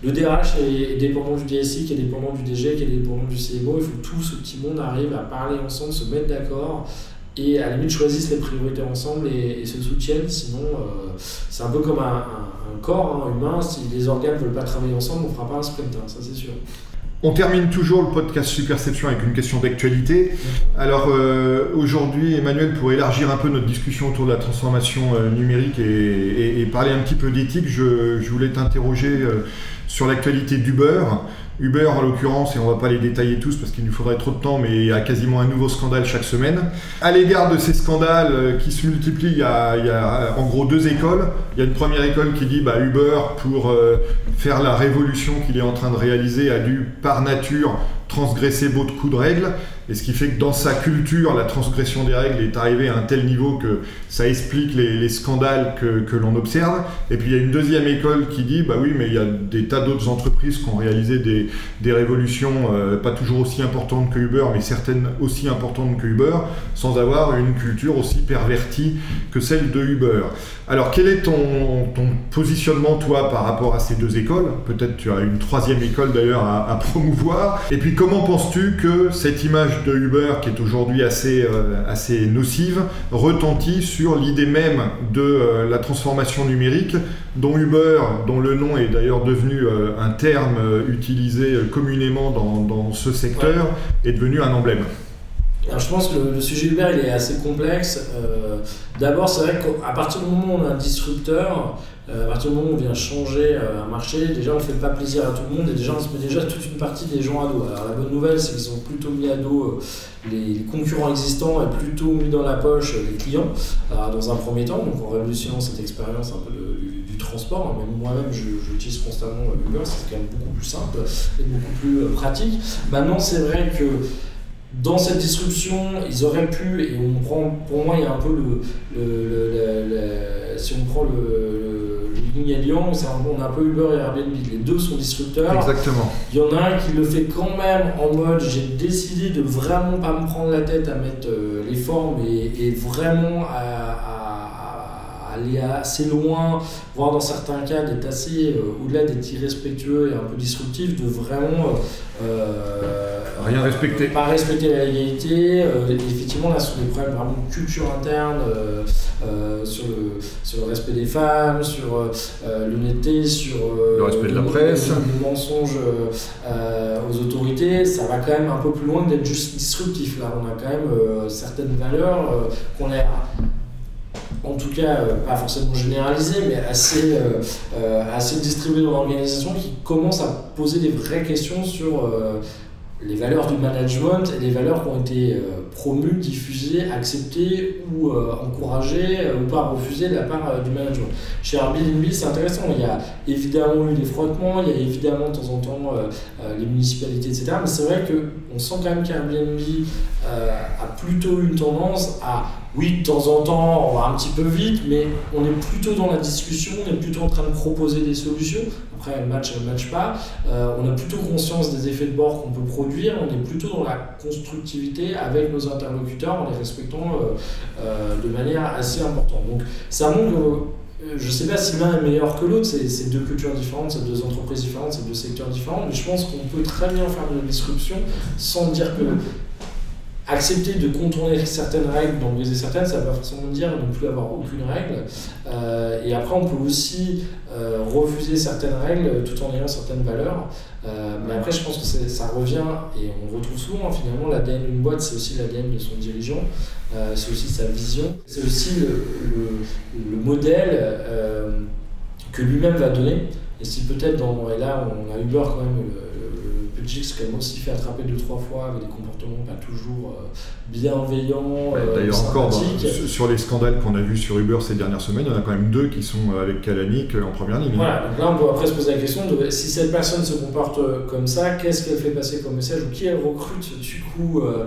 S3: le DRH est dépendant du DSI, qui est dépendant du DG, qui est dépendant du CMO. Il faut que tout ce petit monde arrive à parler ensemble, se mettre d'accord et à la limite choisissent les priorités ensemble et, se soutiennent. Sinon, euh, c'est un peu comme un, corps hein, humain. Si les organes ne veulent pas travailler ensemble, on ne fera pas un sprint, hein, ça c'est sûr.
S2: On termine toujours le podcast Superception avec une question d'actualité. Alors euh, aujourd'hui, Emmanuel, pour élargir un peu notre discussion autour de la transformation euh, numérique et, parler un petit peu d'éthique, je, voulais t'interroger sur l'actualité d'Uber. Uber en l'occurrence, et on va pas les détailler tous parce qu'il nous faudrait trop de temps, mais il y a quasiment un nouveau scandale chaque semaine. À l'égard de ces scandales euh, qui se multiplient, il y, a, euh, en gros deux écoles. Il y a une première école qui dit bah, Uber, pour euh, faire la révolution qu'il est en train de réaliser, a dû par nature transgresser beaucoup de règles. Et ce qui fait que dans sa culture, la transgression des règles est arrivée à un tel niveau que ça explique les, scandales que, l'on observe. Et puis il y a une deuxième école qui dit, bah oui, mais il y a des tas d'autres entreprises qui ont réalisé des, révolutions euh, pas toujours aussi importantes que Uber, mais certaines aussi importantes que Uber, sans avoir une culture aussi pervertie que celle de Uber. Alors quel est ton, positionnement, toi, par rapport à ces deux écoles? Peut-être tu as une troisième école d'ailleurs à, à promouvoir. Et puis comment penses-tu que cette image de Uber, qui est aujourd'hui assez, euh, assez nocive, retentit sur l'idée même de euh, la transformation numérique, dont Uber, dont le nom est d'ailleurs devenu euh, un terme utilisé communément dans, ce secteur, est devenu un emblème?
S3: Je pense que le, sujet Uber il est assez complexe. D'abord, c'est vrai qu'à partir du moment où on a un disrupteur, euh, à partir du moment où on vient changer euh, un marché, déjà on ne fait pas plaisir à tout le monde et déjà on se met déjà toute une partie des gens à dos. Alors la bonne nouvelle c'est qu'ils ont plutôt mis à dos euh, les, concurrents existants et plutôt mis dans la poche les clients dans un premier temps, donc en révolutionnant cette expérience un peu du, transport. Même moi-même j'utilise constamment Uber, c'est quand même beaucoup plus simple et beaucoup plus pratique. Maintenant c'est vrai que dans cette disruption, ils auraient pu, et on prend, pour moi, il y a un peu le, le, si on prend le, ligne à Lyon, on a un peu Uber et Airbnb, les deux sont disrupteurs.
S2: Exactement.
S3: Il y en a un qui le fait quand même en mode j'ai décidé de vraiment pas me prendre la tête à mettre euh, les formes et, vraiment à, aller assez loin, voire dans certains cas d'être assez, euh, au-delà d'être irrespectueux et un peu disruptif, de vraiment. Euh,
S2: Rien respecter.
S3: Pas respecter la légalité. Euh, effectivement, là, ce sont des problèmes vraiment de culture interne, euh, euh, sur, le, sur le respect des femmes, sur l'honnêteté, sur
S2: le respect de la presse,
S3: le, mensonge aux autorités. Ça va quand même un peu plus loin d'être juste disruptif. Là, on a quand même certaines valeurs qu'on est en tout cas pas forcément généralisées, mais assez, assez distribuées dans l'organisation qui commencent à poser des vraies questions sur les valeurs du management et les valeurs qui ont été euh, promues, diffusées, acceptées ou euh, encouragées euh, ou pas refusées de la part du management. Chez Airbnb, c'est intéressant. Il y a évidemment eu des frottements, il y a évidemment de temps en temps les municipalités, etc. Mais c'est vrai qu'on sent quand même qu'Airbnb a plutôt une tendance à oui, de temps en temps, on va un petit peu vite, mais on est plutôt dans la discussion, on est plutôt en train de proposer des solutions. Après, elle match, elle match pas. Euh, on a plutôt conscience des effets de bord qu'on peut produire. On est plutôt dans la constructivité avec nos interlocuteurs en les respectant euh, euh, de manière assez importante. Donc, ça je ne sais pas si l'un est meilleur que l'autre, c'est deux cultures différentes, c'est deux entreprises différentes, c'est deux secteurs différents, mais je pense qu'on peut très bien faire de la disruption sans dire que accepter de contourner certaines règles, d'en briser certaines, ça ne veut pas forcément dire ne plus avoir aucune règle. Euh, et après, on peut aussi euh, refuser certaines règles tout en ayant certaines valeurs. Euh, mais après, je pense que ça revient, et on retrouve souvent hein, finalement l'ADN d'une boîte, c'est aussi l'ADN de son dirigeant, c'est aussi sa vision, c'est aussi le, le, modèle que lui-même va donner. Et si peut-être dans, et là on a Uber quand même Gix quand même aussi fait attraper deux trois fois avec des comportements pas toujours euh, bienveillants.
S2: Euh, d'ailleurs encore sur les scandales qu'on a vus sur Uber ces dernières semaines, il y en a quand même deux qui sont avec Kalanick en première ligne.
S3: Voilà, donc là on peut après se poser la question de si cette personne se comporte euh, comme ça, qu'est-ce qu'elle fait passer comme message ou qui elle recrute du coup euh,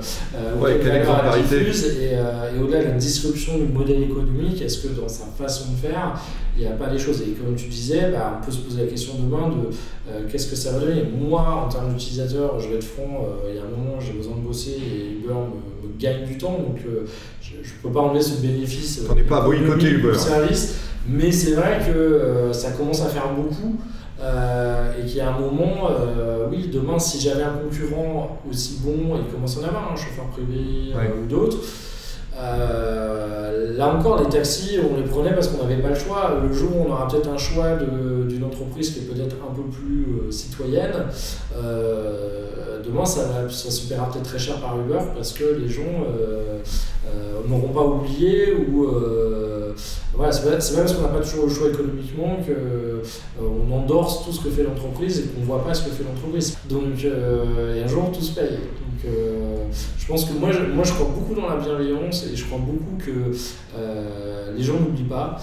S2: ouais, quelle
S3: et, et au-delà de la disruption du modèle économique, est-ce que dans sa façon de faire, il n'y a pas des choses. Et comme tu disais, bah, on peut se poser la question demain de qu'est-ce que ça va donner? Moi, en termes d'utilisateur, je vais être franc, il y a un moment, j'ai besoin de bosser et Uber me, gagne du temps, donc euh, je ne peux pas enlever ce bénéfice.
S2: On n'est pas à boycotter Uber.
S3: Service, mais c'est vrai que euh, ça commence à faire beaucoup. Euh, et qu'il y a un moment, oui, demain, si j'avais un concurrent aussi bon, il commence à en avoir, un chauffeur privé ou d'autres, là encore, les taxis, on les prenait parce qu'on n'avait pas le choix. Le jour où on aura peut-être un choix d'une entreprise qui est peut-être un peu plus citoyenne, demain, ça, ça se paiera peut-être très cher par Uber parce que les gens euh, euh, n'auront pas oublié ou. Euh, voilà, c'est pas, parce qu'on n'a pas toujours le choix économiquement qu'on endorse tout ce que fait l'entreprise et qu'on ne voit pas ce que fait l'entreprise. Donc, et un jour, tout se paye. Donc, je pense que moi je, moi, je crois beaucoup dans la bienveillance et je crois beaucoup que les gens n'oublient pas.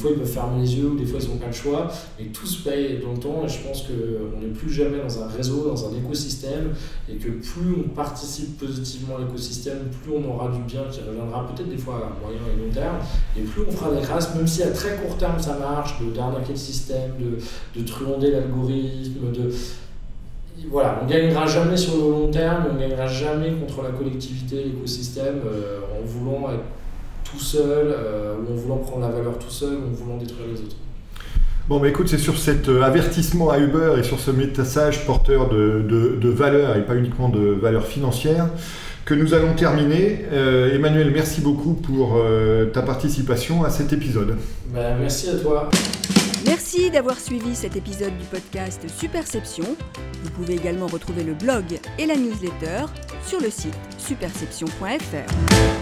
S3: Fois, ils peuvent fermer les yeux ou des fois, ils n'ont pas le choix. Mais tout se paye dans le temps et je pense qu'on n'est plus jamais dans un réseau, dans un écosystème. Et que plus on participe positivement à l'écosystème, plus on aura du bien qui reviendra peut-être des fois à moyen et long terme. Et plus on fera des grâces, même si à très court terme ça marche, d'arnaquer le système, de, de truander l'algorithme, de voilà, on ne gagnera jamais sur le long terme, on ne gagnera jamais contre la collectivité, l'écosystème, euh, en voulant être tout seul, euh, ou en voulant prendre la valeur tout seul, ou en voulant détruire les autres.
S2: Bon, bah écoute, c'est sur cet euh, avertissement à Uber et sur ce message porteur de, de, valeur et pas uniquement de valeur financière que nous allons terminer. Euh, Emmanuel, merci beaucoup pour ta participation à cet épisode.
S3: Bah, merci à toi.
S1: Merci d'avoir suivi cet épisode du podcast Superception. Vous pouvez également retrouver le blog et la newsletter sur le site superception.fr.